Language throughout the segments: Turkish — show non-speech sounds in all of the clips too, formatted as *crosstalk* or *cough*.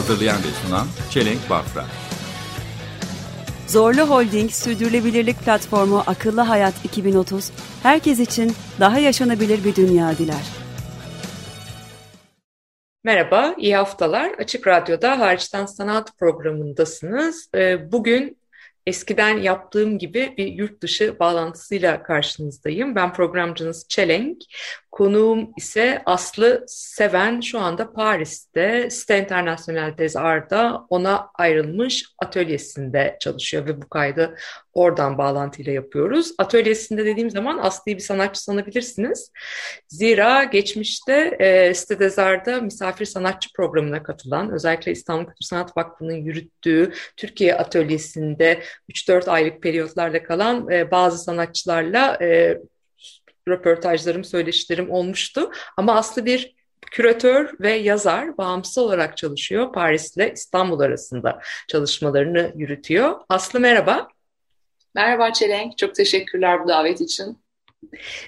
Hazırlayan ve sunan Çelenk Bafra. Zorlu Holding Sürdürülebilirlik Platformu Akıllı Hayat 2030, herkes için daha yaşanabilir bir dünya diler. Merhaba, iyi haftalar. Açık Radyo'da Hariçten Sanat programındasınız. Ee, bugün eskiden yaptığım gibi bir yurt dışı bağlantısıyla karşınızdayım. Ben programcınız Çelenk. Konuğum ise Aslı Seven şu anda Paris'te Site International des Arts'da ona ayrılmış atölyesinde çalışıyor ve bu kaydı oradan bağlantıyla yapıyoruz. Atölyesinde dediğim zaman Aslı'yı bir sanatçı sanabilirsiniz. Zira geçmişte e, Site des Arts'da misafir sanatçı programına katılan, özellikle İstanbul Kültür Sanat Vakfı'nın yürüttüğü Türkiye atölyesinde 3-4 aylık periyotlarla kalan e, bazı sanatçılarla e, röportajlarım, söyleşilerim olmuştu. Ama Aslı bir küratör ve yazar bağımsız olarak çalışıyor. Paris ile İstanbul arasında çalışmalarını yürütüyor. Aslı merhaba. Merhaba Çelenk, çok teşekkürler bu davet için.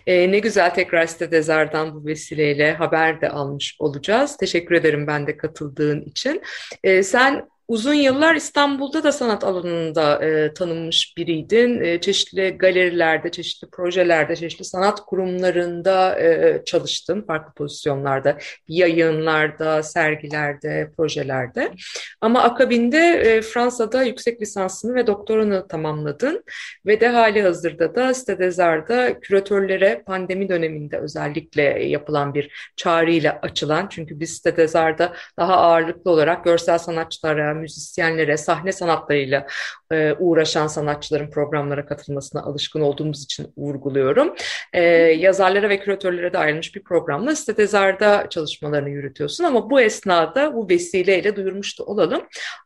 Ee, ne güzel tekrar Site Dezar'dan bu vesileyle haber de almış olacağız. Teşekkür ederim ben de katıldığın için. Ee, sen Uzun yıllar İstanbul'da da sanat alanında e, tanınmış biriydin. E, çeşitli galerilerde, çeşitli projelerde, çeşitli sanat kurumlarında e, çalıştın farklı pozisyonlarda, yayınlarda, sergilerde, projelerde. Ama akabinde e, Fransa'da yüksek lisansını ve doktoranı tamamladın ve de hali hazırda da Site Dezar'da küratörlere pandemi döneminde özellikle yapılan bir çağrıyla açılan, çünkü biz Site Dezar'da daha ağırlıklı olarak görsel sanatçılara, müzisyenlere, sahne sanatlarıyla e, uğraşan sanatçıların programlara katılmasına alışkın olduğumuz için vurguluyorum. E, yazarlara ve küratörlere de ayrılmış bir programla Stetezar'da çalışmalarını yürütüyorsun ama bu esnada bu vesileyle duyurmuş da olalım.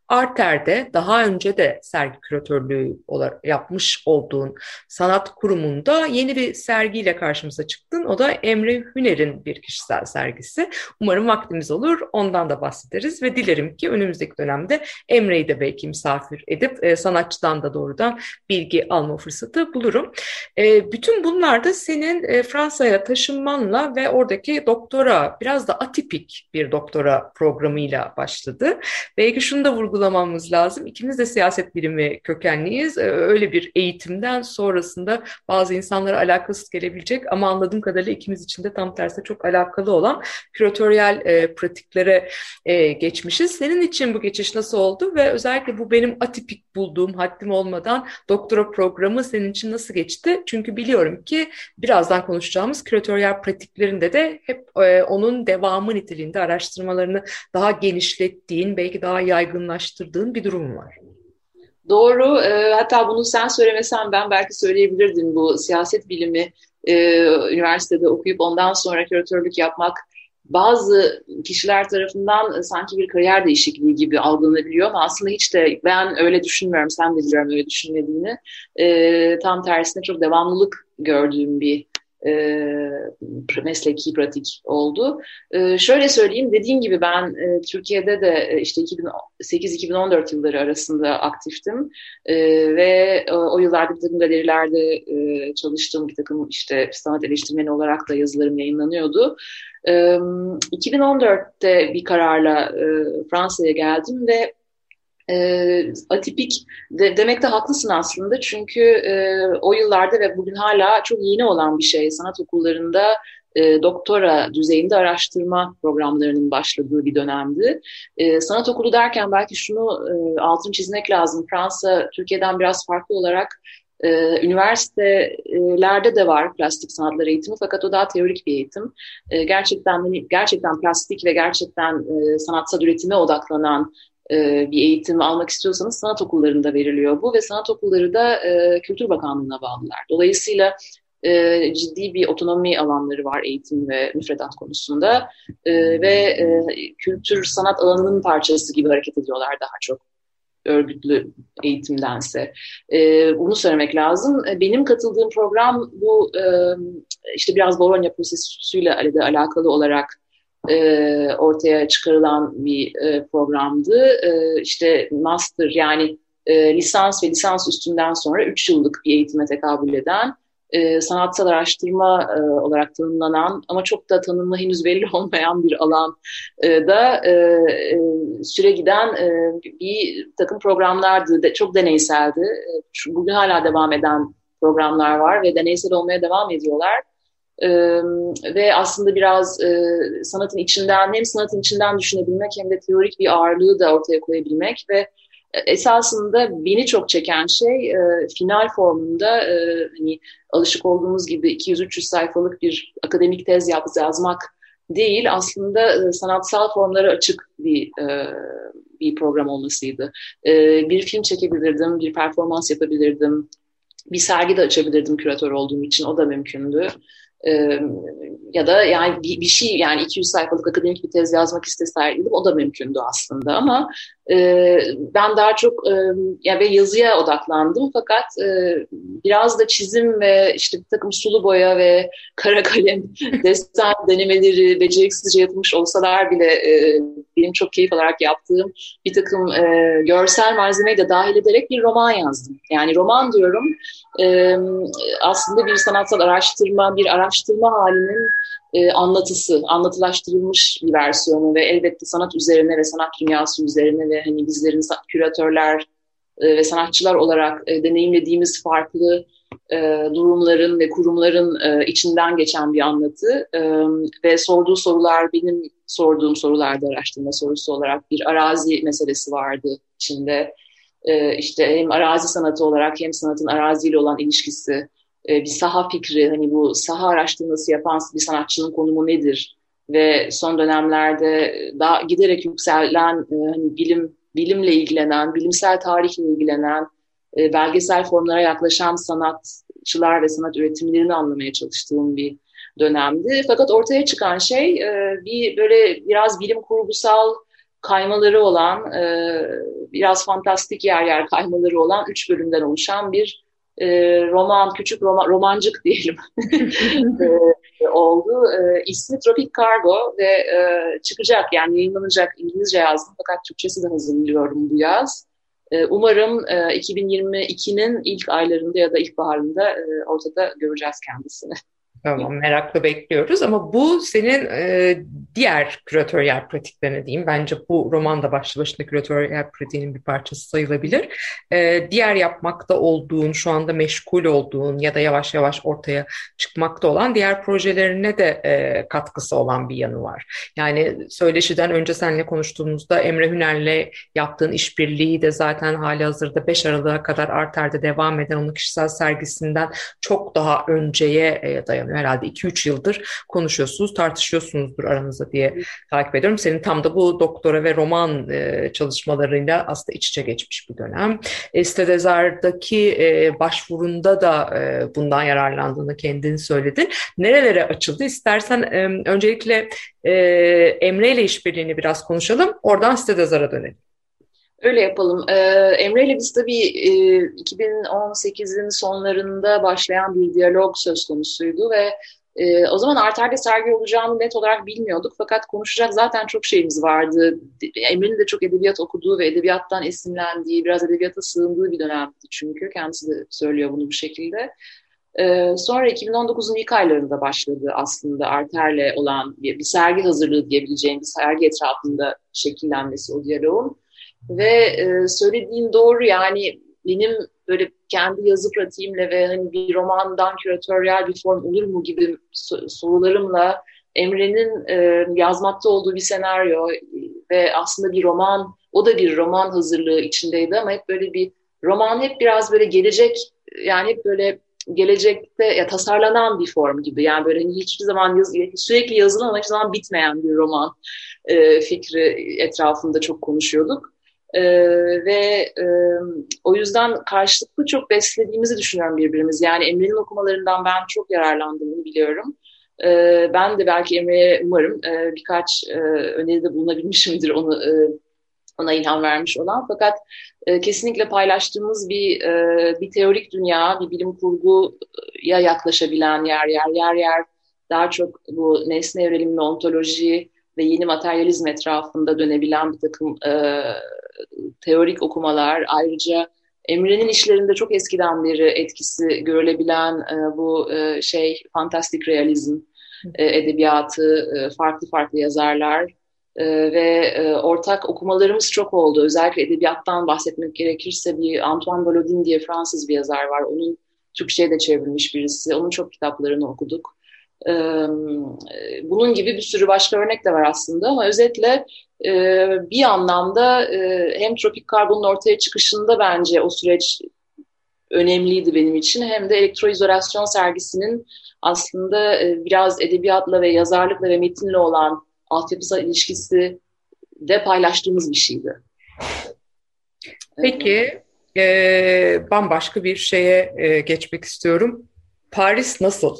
Arter'de daha önce de sergi küratörlüğü yapmış olduğun sanat kurumunda yeni bir sergiyle karşımıza çıktın. O da Emre Hüner'in bir kişisel sergisi. Umarım vaktimiz olur. Ondan da bahsederiz ve dilerim ki önümüzdeki dönemde Emre'yi de belki misafir edip e, sanatçıdan da doğrudan bilgi alma fırsatı bulurum. E, bütün bunlar da senin e, Fransa'ya taşınmanla ve oradaki doktora biraz da atipik bir doktora programıyla başladı. Belki şunu da vurgulayayım vurgulamamız lazım. İkimiz de siyaset bilimi kökenliyiz. Ee, öyle bir eğitimden sonrasında bazı insanlara alakasız gelebilecek ama anladığım kadarıyla ikimiz için de tam tersi çok alakalı olan küratöryel e, pratiklere e, geçmişiz. Senin için bu geçiş nasıl oldu ve özellikle bu benim atipik bulduğum haddim olmadan doktora programı senin için nasıl geçti? Çünkü biliyorum ki birazdan konuşacağımız küratöryel pratiklerinde de hep e, onun devamı niteliğinde araştırmalarını daha genişlettiğin, belki daha yaygınlaştırdığın araştırdığın bir durum var. Doğru. E, hatta bunu sen söylemesen ben belki söyleyebilirdim. Bu siyaset bilimi e, üniversitede okuyup ondan sonra küratörlük yapmak bazı kişiler tarafından sanki bir kariyer değişikliği gibi algılanabiliyor ama aslında hiç de ben öyle düşünmüyorum. Sen de biliyorum öyle düşünmediğini. E, tam tersine çok devamlılık gördüğüm bir e, mesleki pratik oldu. E, şöyle söyleyeyim, dediğim gibi ben e, Türkiye'de de e, işte 2008-2014 yılları arasında aktiftim e, ve e, o yıllarda bir takım galerilerde e, çalıştığım bir takım işte sanat eleştirmeni olarak da yazılarım yayınlanıyordu. E, 2014'te bir kararla e, Fransa'ya geldim ve e, atipik de, demekte haklısın aslında çünkü e, o yıllarda ve bugün hala çok yeni olan bir şey sanat okullarında e, doktora düzeyinde araştırma programlarının başladığı bir dönemdi. E, sanat okulu derken belki şunu e, altını çizmek lazım. Fransa Türkiye'den biraz farklı olarak e, üniversitelerde de var plastik sanatlar eğitimi fakat o daha teorik bir eğitim. E, gerçekten hani, gerçekten plastik ve gerçekten e, sanatsal üretime odaklanan e, bir eğitim almak istiyorsanız sanat okullarında veriliyor bu ve sanat okulları da e, Kültür Bakanlığı'na bağlılar. Dolayısıyla e, ciddi bir otonomi alanları var eğitim ve müfredat konusunda ve kültür sanat alanının parçası gibi hareket ediyorlar daha çok örgütlü eğitimdense. E, bunu söylemek lazım. Benim katıldığım program bu işte biraz Bologna prosesüyle alakalı olarak e, ortaya çıkarılan bir e, programdı. E, işte master yani e, lisans ve lisans üstünden sonra 3 yıllık bir eğitime tekabül eden e, sanatsal araştırma e, olarak tanımlanan ama çok da tanımı henüz belli *laughs* olmayan bir alan e, da e, e, süre giden e, bir takım programlardı. De, çok deneyseldi. E, bugün hala devam eden programlar var ve deneysel olmaya devam ediyorlar. E, ve aslında biraz e, sanatın içinden hem sanatın içinden düşünebilmek hem de teorik bir ağırlığı da ortaya koyabilmek ve esasında beni çok çeken şey e, final formunda e, hani alışık olduğumuz gibi 200-300 sayfalık bir akademik tez yazmak değil aslında e, sanatsal formlara açık bir e, bir program olmasıydı. E, bir film çekebilirdim, bir performans yapabilirdim, bir sergi de açabilirdim küratör olduğum için o da mümkündü. Ee, ya da yani bir, bir şey yani 200 sayfalık akademik bir tez yazmak isteseydim o da mümkündü aslında ama e, ben daha çok e, yani ve yazıya odaklandım fakat e, biraz da çizim ve işte bir takım sulu boya ve kara kalem *laughs* desen denemeleri beceriksizce yapılmış olsalar bile e, benim çok keyif alarak yaptığım bir takım e, görsel malzemeyi de dahil ederek bir roman yazdım. Yani roman diyorum e, aslında bir sanatsal araştırma, bir araştırma halinin e, anlatısı, anlatılaştırılmış bir versiyonu ve elbette sanat üzerine ve sanat dünyası üzerine ve hani bizlerin küratörler e, ve sanatçılar olarak e, deneyimlediğimiz farklı e, durumların ve kurumların e, içinden geçen bir anlatı e, ve sorduğu sorular benim sorduğum sorularda araştırma sorusu olarak bir arazi meselesi vardı içinde. E, işte hem arazi sanatı olarak hem sanatın araziyle olan ilişkisi, e, bir saha fikri, hani bu saha araştırması yapan bir sanatçının konumu nedir? Ve son dönemlerde daha giderek yükselen e, hani bilim bilimle ilgilenen, bilimsel tarihle ilgilenen, e, belgesel formlara yaklaşan sanatçılar ve sanat üretimlerini anlamaya çalıştığım bir dönemdi. Fakat ortaya çıkan şey bir böyle biraz bilim kurgusal kaymaları olan, biraz fantastik yer yer kaymaları olan üç bölümden oluşan bir e, roman, küçük roman, romancık diyelim *laughs* e, oldu. E, ismi Tropik Cargo ve e, çıkacak yani yayınlanacak İngilizce yazdım fakat Türkçesi de hazırlıyorum bu yaz. E, umarım e, 2022'nin ilk aylarında ya da ilkbaharında e, ortada göreceğiz kendisini. Tamam merakla bekliyoruz ama bu senin e, diğer küratöryel pratiklerine diyeyim. Bence bu roman da başlı başına küratöryel pratiğinin bir parçası sayılabilir. E, diğer yapmakta olduğun, şu anda meşgul olduğun ya da yavaş yavaş ortaya çıkmakta olan diğer projelerine de e, katkısı olan bir yanı var. Yani söyleşiden önce seninle konuştuğumuzda Emre Hüner'le yaptığın işbirliği de zaten hali hazırda 5 Aralık'a kadar Arter'de devam eden onun kişisel sergisinden çok daha önceye e, dayanıyor herhalde 2-3 yıldır konuşuyorsunuz, tartışıyorsunuzdur aranızda diye takip ediyorum. Senin tam da bu doktora ve roman e, çalışmalarıyla aslında iç içe geçmiş bir dönem. Estedezar'daki e, başvurunda da e, bundan yararlandığını kendin söyledin. Nerelere açıldı? İstersen e, öncelikle Emre ile işbirliğini biraz konuşalım. Oradan Estedezar'a dönelim. Öyle yapalım. Ee, Emre ile biz tabii e, 2018'in sonlarında başlayan bir diyalog söz konusuydu ve e, o zaman Arter'de sergi olacağını net olarak bilmiyorduk fakat konuşacak zaten çok şeyimiz vardı. Emre'nin de çok edebiyat okuduğu ve edebiyattan esinlendiği, biraz edebiyata sığındığı bir dönemdi çünkü. Kendisi de söylüyor bunu bu şekilde. Ee, sonra 2019'un ilk aylarında başladı aslında Arter'le olan bir, bir sergi hazırlığı diyebileceğim bir sergi etrafında şekillenmesi o diyaloğun. Ve e, söylediğin doğru yani benim böyle kendi yazı pratiğimle ve hani bir romandan küratöryel bir form olur mu gibi sorularımla Emre'nin e, yazmakta olduğu bir senaryo ve aslında bir roman, o da bir roman hazırlığı içindeydi ama hep böyle bir roman hep biraz böyle gelecek yani hep böyle gelecekte ya tasarlanan bir form gibi. Yani böyle hani hiçbir zaman yaz, sürekli yazılan ama hiçbir zaman bitmeyen bir roman e, fikri etrafında çok konuşuyorduk. E, ve e, o yüzden karşılıklı çok beslediğimizi düşünüyorum birbirimiz. Yani Emre'nin okumalarından ben çok yararlandım bunu biliyorum. E, ben de belki Emre'ye umarım e, birkaç e, öneride bulunabilmişimdir onu e, ona ilham vermiş olan. Fakat e, kesinlikle paylaştığımız bir e, bir teorik dünya, bir bilim kurguya yaklaşabilen yer yer yer yer daha çok bu nesne evrelimli ontoloji ve yeni materyalizm etrafında dönebilen bir takım e, teorik okumalar. Ayrıca Emre'nin işlerinde çok eskiden beri etkisi görülebilen e, bu e, şey fantastik realizm e, edebiyatı, e, farklı farklı yazarlar e, ve e, ortak okumalarımız çok oldu. Özellikle edebiyattan bahsetmek gerekirse bir Antoine Volodin diye Fransız bir yazar var. Onun Türkçe'ye de çevrilmiş birisi. Onun çok kitaplarını okuduk. Bunun gibi bir sürü başka örnek de var aslında ama özetle bir anlamda hem tropik karbonun ortaya çıkışında bence o süreç önemliydi benim için hem de elektroizolasyon sergisinin aslında biraz edebiyatla ve yazarlıkla ve metinle olan altyapısal ilişkisi de paylaştığımız bir şeydi. Peki e, bambaşka bir şeye geçmek istiyorum. Paris nasıl?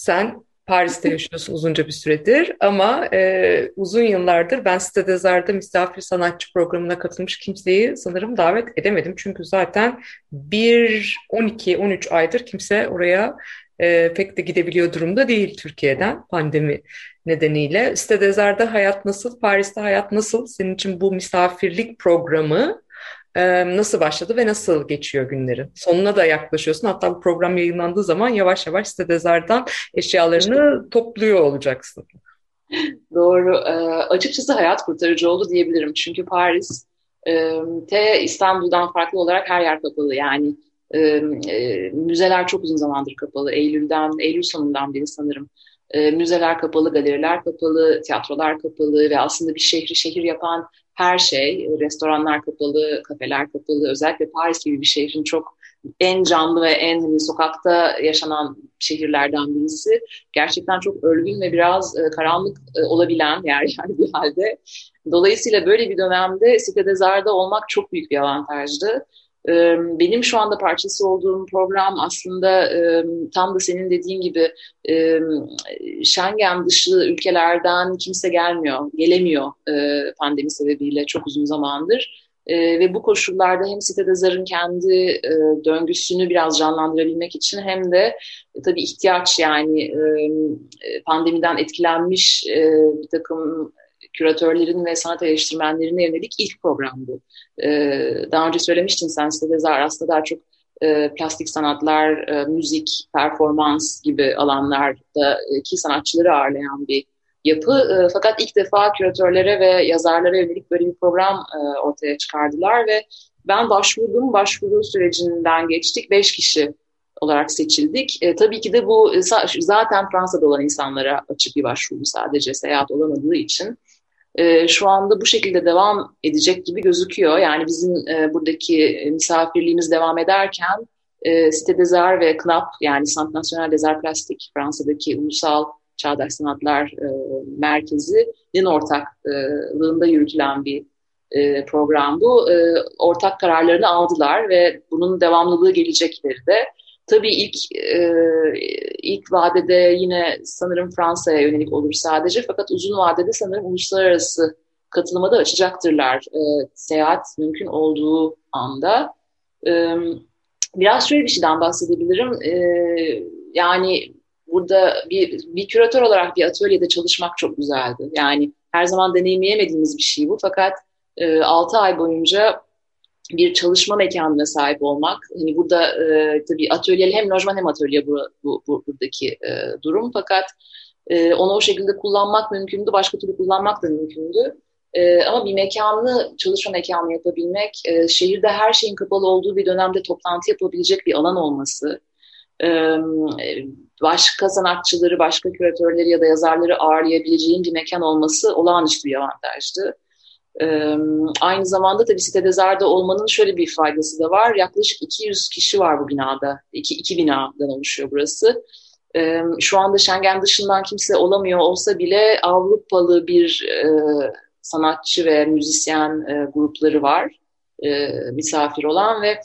Sen Paris'te yaşıyorsun uzunca bir süredir ama e, uzun yıllardır ben Sitede Zar'da misafir sanatçı programına katılmış kimseyi sanırım davet edemedim. Çünkü zaten bir 12-13 aydır kimse oraya e, pek de gidebiliyor durumda değil Türkiye'den pandemi nedeniyle. Sitede Zar'da hayat nasıl, Paris'te hayat nasıl? Senin için bu misafirlik programı nasıl başladı ve nasıl geçiyor günlerin? Sonuna da yaklaşıyorsun. Hatta bu program yayınlandığı zaman yavaş yavaş Stedezar'dan eşyalarını topluyor olacaksın. *laughs* Doğru. E, açıkçası hayat kurtarıcı oldu diyebilirim. Çünkü Paris e, te İstanbul'dan farklı olarak her yer kapalı. Yani e, müzeler çok uzun zamandır kapalı. Eylül'den, Eylül sonundan beri sanırım. E, müzeler kapalı, galeriler kapalı, tiyatrolar kapalı ve aslında bir şehri şehir yapan her şey, restoranlar kapalı, kafeler kapalı, özellikle Paris gibi bir şehrin çok en canlı ve en hani, sokakta yaşanan şehirlerden birisi. Gerçekten çok ölgün ve biraz e, karanlık e, olabilen yer *laughs* yani bir halde. Dolayısıyla böyle bir dönemde Sitede Zar'da olmak çok büyük bir avantajdı. Benim şu anda parçası olduğum program aslında tam da senin dediğin gibi Schengen dışı ülkelerden kimse gelmiyor, gelemiyor pandemi sebebiyle çok uzun zamandır. ve bu koşullarda hem sitede zarın kendi döngüsünü biraz canlandırabilmek için hem de tabii ihtiyaç yani pandemiden etkilenmiş bir takım küratörlerin ve sanat eleştirmenlerine yönelik ilk program bu. Ee, daha önce söylemiştin sen sitede zar aslında daha çok e, plastik sanatlar, e, müzik, performans gibi alanlardaki sanatçıları ağırlayan bir yapı. E, fakat ilk defa küratörlere ve yazarlara yönelik böyle bir program e, ortaya çıkardılar ve ben başvurdum. Başvuru sürecinden geçtik. Beş kişi olarak seçildik. E, tabii ki de bu zaten Fransa'da olan insanlara açık bir başvuru sadece seyahat olamadığı için e, şu anda bu şekilde devam edecek gibi gözüküyor. Yani bizim e, buradaki misafirliğimiz devam ederken e, des Arts ve KNAP yani Centre National des Arts Plastik Fransa'daki ulusal çağdaş sanatlar e, merkezinin ortaklığında yürütülen bir e, program bu. Ortak kararlarını aldılar ve bunun devamlılığı gelecek ileride. Tabii ilk e, ilk vadede yine sanırım Fransa'ya yönelik olur sadece fakat uzun vadede sanırım uluslararası katılıma da açacaktırlar e, seyahat mümkün olduğu anda. E, biraz şöyle bir şeyden bahsedebilirim. E, yani burada bir, bir küratör olarak bir atölyede çalışmak çok güzeldi. Yani her zaman deneyimleyemediğimiz bir şey bu fakat e, 6 ay boyunca bir çalışma mekanına sahip olmak. Hani burada e, tabii atölyeli hem lojman hem atölye bu, bu, bu buradaki e, durum. Fakat e, onu o şekilde kullanmak mümkündü, başka türlü kullanmak da mümkündü. E, ama bir mekanlı, çalışma mekanı yapabilmek, e, şehirde her şeyin kapalı olduğu bir dönemde toplantı yapabilecek bir alan olması, e, başka sanatçıları, başka küratörleri ya da yazarları ağırlayabileceğin bir mekan olması olağanüstü bir avantajdı. Ee, aynı zamanda tabii sitede zarda olmanın şöyle bir faydası da var. Yaklaşık 200 kişi var bu binada. İki, iki binadan oluşuyor burası. Ee, şu anda Schengen dışından kimse olamıyor olsa bile Avrupalı bir e, sanatçı ve müzisyen e, grupları var e, misafir olan ve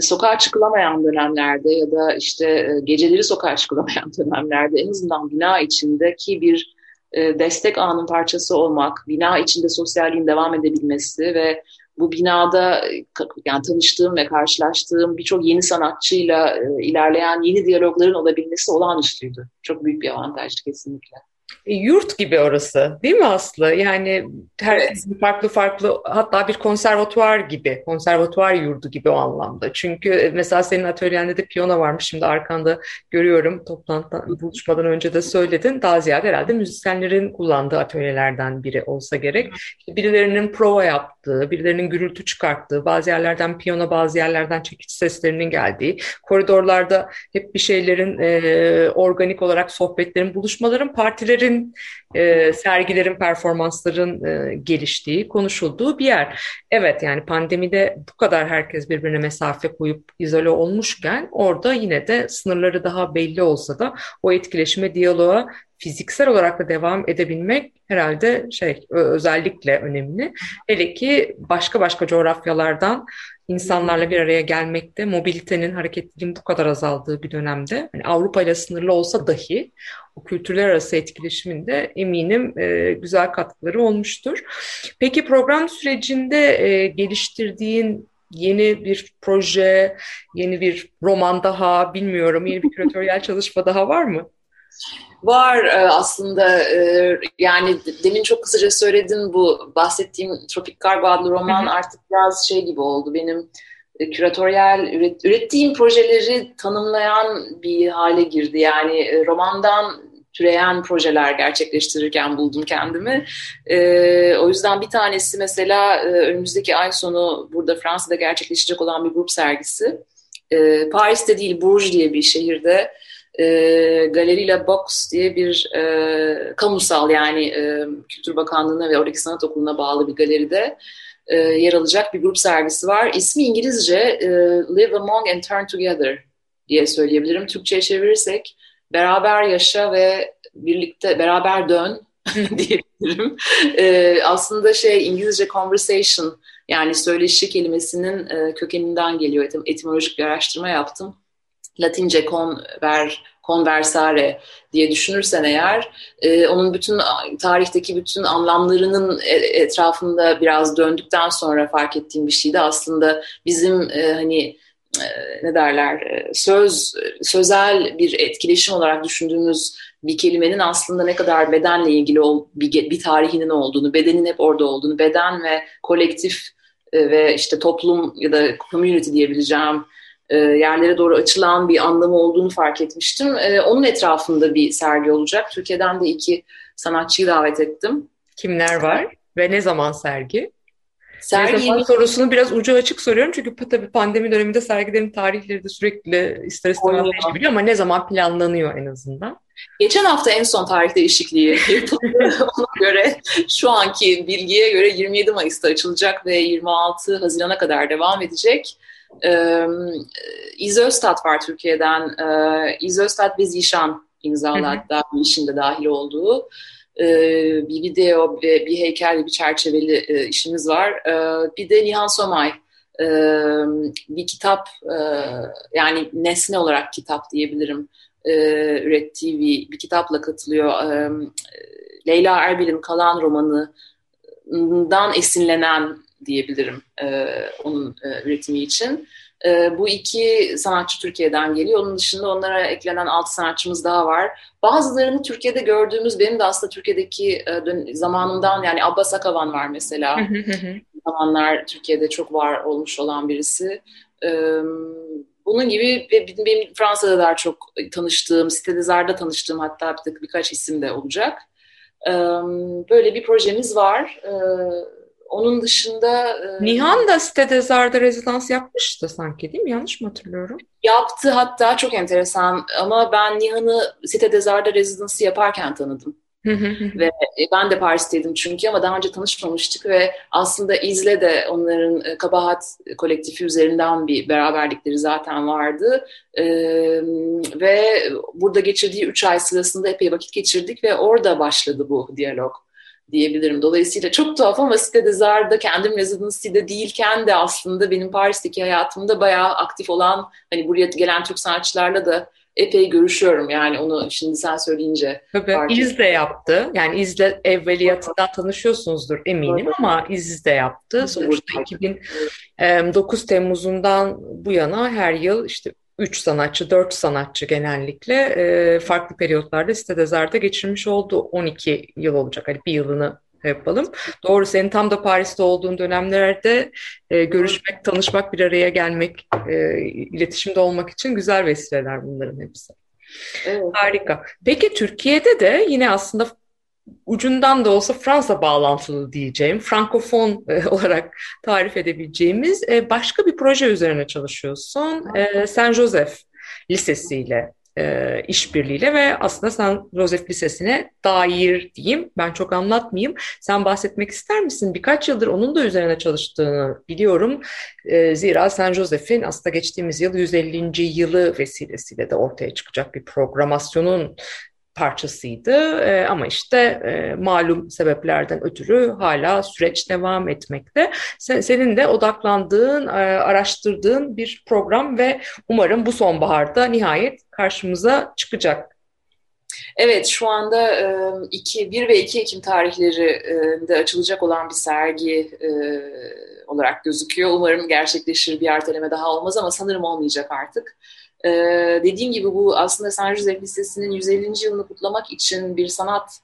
sokağa çıkılamayan dönemlerde ya da işte geceleri sokağa çıkılamayan *laughs* dönemlerde en azından bina içindeki bir e, destek ağının parçası olmak, bina içinde sosyalliğin devam edebilmesi ve bu binada yani tanıştığım ve karşılaştığım birçok yeni sanatçıyla e, ilerleyen yeni diyalogların olabilmesi olağanüstüydü. Çok büyük bir avantaj kesinlikle. E, yurt gibi orası değil mi Aslı? Yani herkesin evet. farklı farklı hatta bir konservatuvar gibi, konservatuvar yurdu gibi o anlamda. Çünkü e, mesela senin atölyende de piyano varmış şimdi arkanda görüyorum toplantıdan buluşmadan önce de söyledin. Daha ziyade herhalde müzisyenlerin kullandığı atölyelerden biri olsa gerek. İşte birilerinin prova yaptığı, birilerinin gürültü çıkarttığı, bazı yerlerden piyano, bazı yerlerden çekiç seslerinin geldiği, koridorlarda hep bir şeylerin e, organik olarak sohbetlerin, buluşmaların, partilerin projenin, e, sergilerin, performansların e, geliştiği, konuşulduğu bir yer. Evet yani pandemide bu kadar herkes birbirine mesafe koyup izole olmuşken orada yine de sınırları daha belli olsa da o etkileşime, diyaloğa fiziksel olarak da devam edebilmek herhalde şey özellikle önemli. Hele ki başka başka coğrafyalardan insanlarla bir araya gelmekte, mobilitenin, hareketliliğin bu kadar azaldığı bir dönemde yani Avrupa ile sınırlı olsa dahi o kültürler arası etkileşimin de eminim e, güzel katkıları olmuştur. Peki program sürecinde e, geliştirdiğin yeni bir proje, yeni bir roman daha bilmiyorum, yeni bir küratöryel çalışma daha var mı? Var e, aslında e, yani demin çok kısaca söyledin bu bahsettiğim Tropik Kargo adlı roman artık biraz şey gibi oldu benim e, küratöryel üret, ürettiğim projeleri tanımlayan bir hale girdi. Yani romandan türeyen projeler gerçekleştirirken buldum kendimi. E, o yüzden bir tanesi mesela e, önümüzdeki ay sonu burada Fransa'da gerçekleşecek olan bir grup sergisi. E, Paris'te değil Bourges diye bir şehirde e, Galeri La Box diye bir e, kamusal yani e, Kültür Bakanlığı'na ve oradaki sanat okuluna bağlı bir galeride e, yer alacak bir grup sergisi var. İsmi İngilizce e, Live Among and Turn Together diye söyleyebilirim. Türkçe'ye çevirirsek beraber yaşa ve birlikte beraber dön *laughs* diyebilirim. E, aslında şey İngilizce conversation yani söyleşi kelimesinin e, kökeninden geliyor. Etim, etimolojik bir araştırma yaptım. Latince conver, conversare diye düşünürsen eğer e, onun bütün tarihteki bütün anlamlarının e, etrafında biraz döndükten sonra fark ettiğim bir şeydi aslında bizim e, hani e, ne derler e, söz sözel bir etkileşim olarak düşündüğümüz bir kelimenin aslında ne kadar bedenle ilgili bir, bir tarihinin olduğunu, bedenin hep orada olduğunu, beden ve kolektif ve işte toplum ya da community diyebileceğim e, yerlere doğru açılan bir anlamı olduğunu fark etmiştim. E, onun etrafında bir sergi olacak. Türkiye'den de iki sanatçıyı davet ettim. Kimler var ve ne zaman sergi? Sergi zaman sorusunu biraz ucu açık soruyorum çünkü tabii pandemi döneminde sergilerin tarihleri de sürekli ister istemez değişebiliyor ama ne zaman planlanıyor en azından? Geçen hafta en son tarih değişikliği *laughs* yapıldı. Ona göre şu anki bilgiye göre 27 Mayıs'ta açılacak ve 26 Haziran'a kadar devam edecek. Ee, İz Öztat var Türkiye'den. Ee, İz Öztat ve Zişan imzalı hatta bu işin de dahil olduğu e, bir video ve bir heykel ve bir çerçeveli e, işimiz var. E, bir de Nihan Somay e, bir kitap e, yani nesne olarak kitap diyebilirim e, ürettiği bir, bir kitapla katılıyor. E, Leyla Erbil'in Kalan romanından esinlenen diyebilirim e, onun e, üretimi için. E, bu iki sanatçı Türkiye'den geliyor. Onun dışında onlara eklenen altı sanatçımız daha var. Bazılarını Türkiye'de gördüğümüz, benim de aslında Türkiye'deki e, zamanımdan yani Abbas Akavan var mesela. zamanlar Türkiye'de çok var olmuş olan birisi. E, bunun gibi benim Fransa'da daha çok tanıştığım, Site Dezar'da tanıştığım hatta bir, birkaç isim de olacak. E, böyle bir projemiz var. E, onun dışında... E, Nihan da sitede Zar'da rezidans yapmıştı sanki değil mi? Yanlış mı hatırlıyorum? Yaptı hatta çok enteresan ama ben Nihan'ı sitede Zar'da rezidansı yaparken tanıdım. ve ben de Paris'teydim çünkü ama daha önce tanışmamıştık ve aslında İzle de onların e, Kabahat kolektifi üzerinden bir beraberlikleri zaten vardı. Ee, ve burada geçirdiği üç ay sırasında epey vakit geçirdik ve orada başladı bu diyalog. Diyebilirim. Dolayısıyla çok tuhaf ama Cité des Arts'da kendim residency'de değilken de aslında benim Paris'teki hayatımda bayağı aktif olan hani buraya gelen Türk sanatçılarla da epey görüşüyorum. Yani onu şimdi sen söyleyince. Tabii İz de yaptı. Yani İz'le evveliyatından tanışıyorsunuzdur eminim ama İz de yaptı. Sonuçta 2009 Temmuz'undan bu yana her yıl işte 3 sanatçı, 4 sanatçı genellikle e, farklı periyotlarda sitede geçirmiş oldu. 12 yıl olacak. Hani bir yılını yapalım. Doğru senin tam da Paris'te olduğun dönemlerde e, görüşmek, tanışmak, bir araya gelmek, e, iletişimde olmak için güzel vesileler bunların hepsi. Evet. Harika. Peki Türkiye'de de yine aslında ucundan da olsa Fransa bağlantılı diyeceğim, frankofon e, *laughs* olarak tarif edebileceğimiz e, başka bir proje üzerine çalışıyorsun. E, Saint Joseph Lisesi ile e, işbirliğiyle ve aslında San Josef Lisesi'ne dair diyeyim. Ben çok anlatmayayım. Sen bahsetmek ister misin? Birkaç yıldır onun da üzerine çalıştığını biliyorum. E, zira San Josef'in aslında geçtiğimiz yıl 150. yılı vesilesiyle de ortaya çıkacak bir programasyonun parçasıydı e, ama işte e, malum sebeplerden ötürü hala süreç devam etmekte. Sen, senin de odaklandığın, e, araştırdığın bir program ve umarım bu sonbaharda nihayet karşımıza çıkacak. Evet, şu anda e, 2, 1 ve 2 Ekim tarihleri e, açılacak olan bir sergi e, olarak gözüküyor. Umarım gerçekleşir bir erteleme daha olmaz ama sanırım olmayacak artık. Ee, dediğim gibi bu aslında San Jose Lisesi'nin 150. yılını kutlamak için bir sanat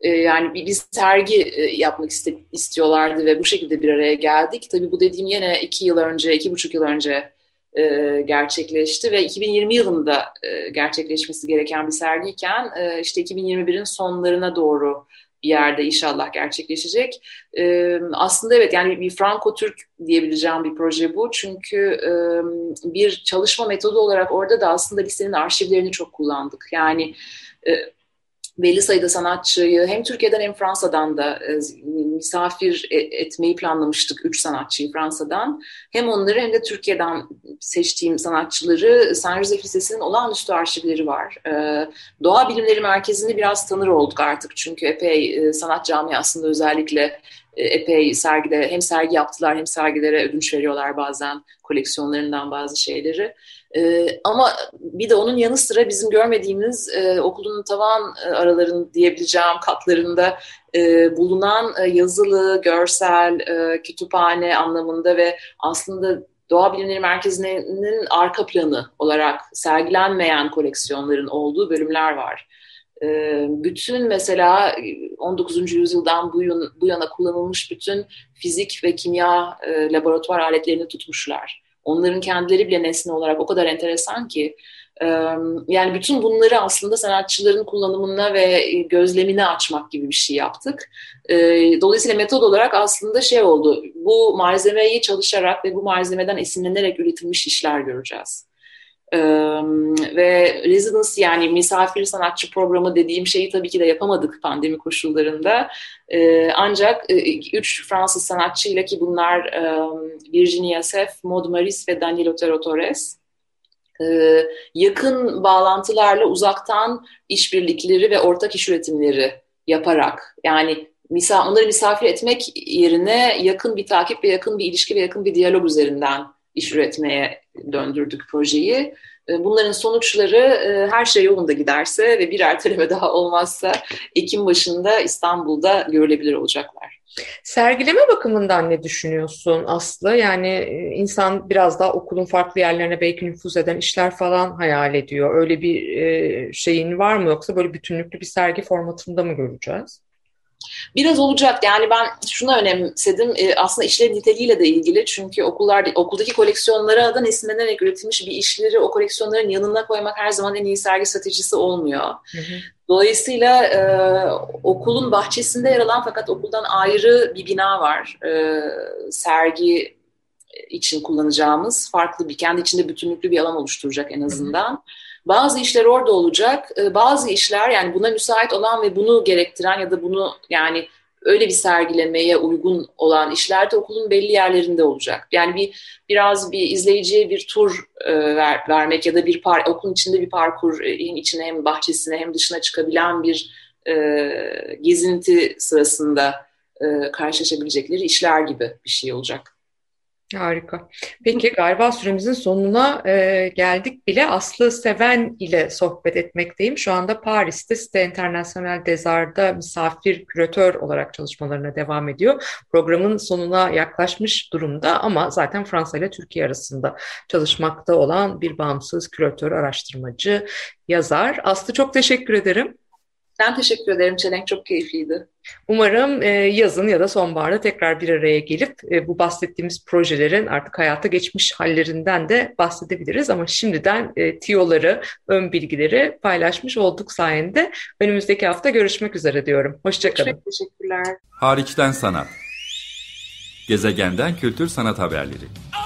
e, yani bir, bir sergi e, yapmak iste, istiyorlardı ve bu şekilde bir araya geldik. Tabii bu dediğim yine iki yıl önce, iki buçuk yıl önce e, gerçekleşti ve 2020 yılında e, gerçekleşmesi gereken bir sergiyken e, işte 2021'in sonlarına doğru bir yerde inşallah gerçekleşecek. E, aslında evet yani bir Franco-Türk diyebileceğim bir proje bu. Çünkü e, bir çalışma metodu olarak orada da aslında listenin arşivlerini çok kullandık. Yani e, belli sayıda sanatçıyı hem Türkiye'den hem Fransa'dan da e, misafir e, etmeyi planlamıştık. Üç sanatçıyı Fransa'dan. Hem onları hem de Türkiye'den seçtiğim sanatçıları San Jose Lisesi'nin olağanüstü arşivleri var. E, Doğa Bilimleri Merkezi'ni biraz tanır olduk artık. Çünkü epey sanat camiasında özellikle epey sergide hem sergi yaptılar hem sergilere ödünç veriyorlar bazen koleksiyonlarından bazı şeyleri. E, ama bir de onun yanı sıra bizim görmediğimiz e, okulun tavan e, araların diyebileceğim katlarında e, bulunan e, yazılı, görsel, e, kütüphane anlamında ve aslında Doğa Bilimleri Merkezi'nin arka planı olarak sergilenmeyen koleksiyonların olduğu bölümler var. Ee, bütün mesela 19. yüzyıldan bu, yana kullanılmış bütün fizik ve kimya e, laboratuvar aletlerini tutmuşlar. Onların kendileri bile nesne olarak o kadar enteresan ki e, yani bütün bunları aslında sanatçıların kullanımına ve gözlemine açmak gibi bir şey yaptık. E, dolayısıyla metod olarak aslında şey oldu, bu malzemeyi çalışarak ve bu malzemeden esinlenerek üretilmiş işler göreceğiz. Ve residence yani misafir sanatçı programı dediğim şeyi tabii ki de yapamadık pandemi koşullarında. Ancak e, üç Fransız sanatçıyla ki bunlar Virginia Seff, Maud Maris ve Daniel Otero Torres yakın bağlantılarla uzaktan işbirlikleri ve ortak iş üretimleri yaparak yani misal onları misafir etmek yerine yakın bir takip ve yakın bir ilişki ve yakın bir diyalog üzerinden iş üretmeye döndürdük projeyi. E, bunların sonuçları e, her şey yolunda giderse ve bir erteleme *laughs* daha olmazsa Ekim başında İstanbul'da görülebilir olacaklar. Sergileme bakımından ne düşünüyorsun Aslı? Yani e, insan biraz daha okulun farklı yerlerine belki nüfuz eden işler falan hayal ediyor. Öyle bir şeyin var mı yoksa böyle bütünlüklü bir sergi formatında mı göreceğiz? Biraz olacak yani ben şuna önemsedim e, aslında işlerin niteliğiyle de ilgili çünkü okullar okuldaki koleksiyonlara da esinlenerek üretilmiş bir işleri o koleksiyonların yanına koymak her zaman en iyi sergi stratejisi olmuyor. Hı hı. Dolayısıyla e, okulun bahçesinde yer alan fakat okuldan ayrı bir bina var. E, sergi için kullanacağımız farklı bir kendi içinde bütünlüklü bir alan oluşturacak en azından. Hı hı. Bazı işler orada olacak. Ee, bazı işler yani buna müsait olan ve bunu gerektiren ya da bunu yani öyle bir sergilemeye uygun olan işler de okulun belli yerlerinde olacak. Yani bir biraz bir izleyiciye bir tur e, ver, vermek ya da bir par, okulun içinde bir parkur e, içine hem bahçesine hem dışına çıkabilen bir e, gezinti sırasında e, karşılaşabilecekleri işler gibi bir şey olacak. Harika. Peki galiba süremizin sonuna e, geldik bile. Aslı Seven ile sohbet etmekteyim. Şu anda Paris'te Site International Desart'da misafir küratör olarak çalışmalarına devam ediyor. Programın sonuna yaklaşmış durumda ama zaten Fransa ile Türkiye arasında çalışmakta olan bir bağımsız küratör, araştırmacı, yazar. Aslı çok teşekkür ederim. Ben teşekkür ederim Çelenk. Çok keyifliydi. Umarım e, yazın ya da sonbaharda tekrar bir araya gelip e, bu bahsettiğimiz projelerin artık hayata geçmiş hallerinden de bahsedebiliriz. Ama şimdiden e, tiyoları, ön bilgileri paylaşmış olduk sayende. Önümüzdeki hafta görüşmek üzere diyorum. Hoşçakalın. Çok teşekkürler. Hariçten sanat. Gezegenden kültür sanat haberleri. Okay,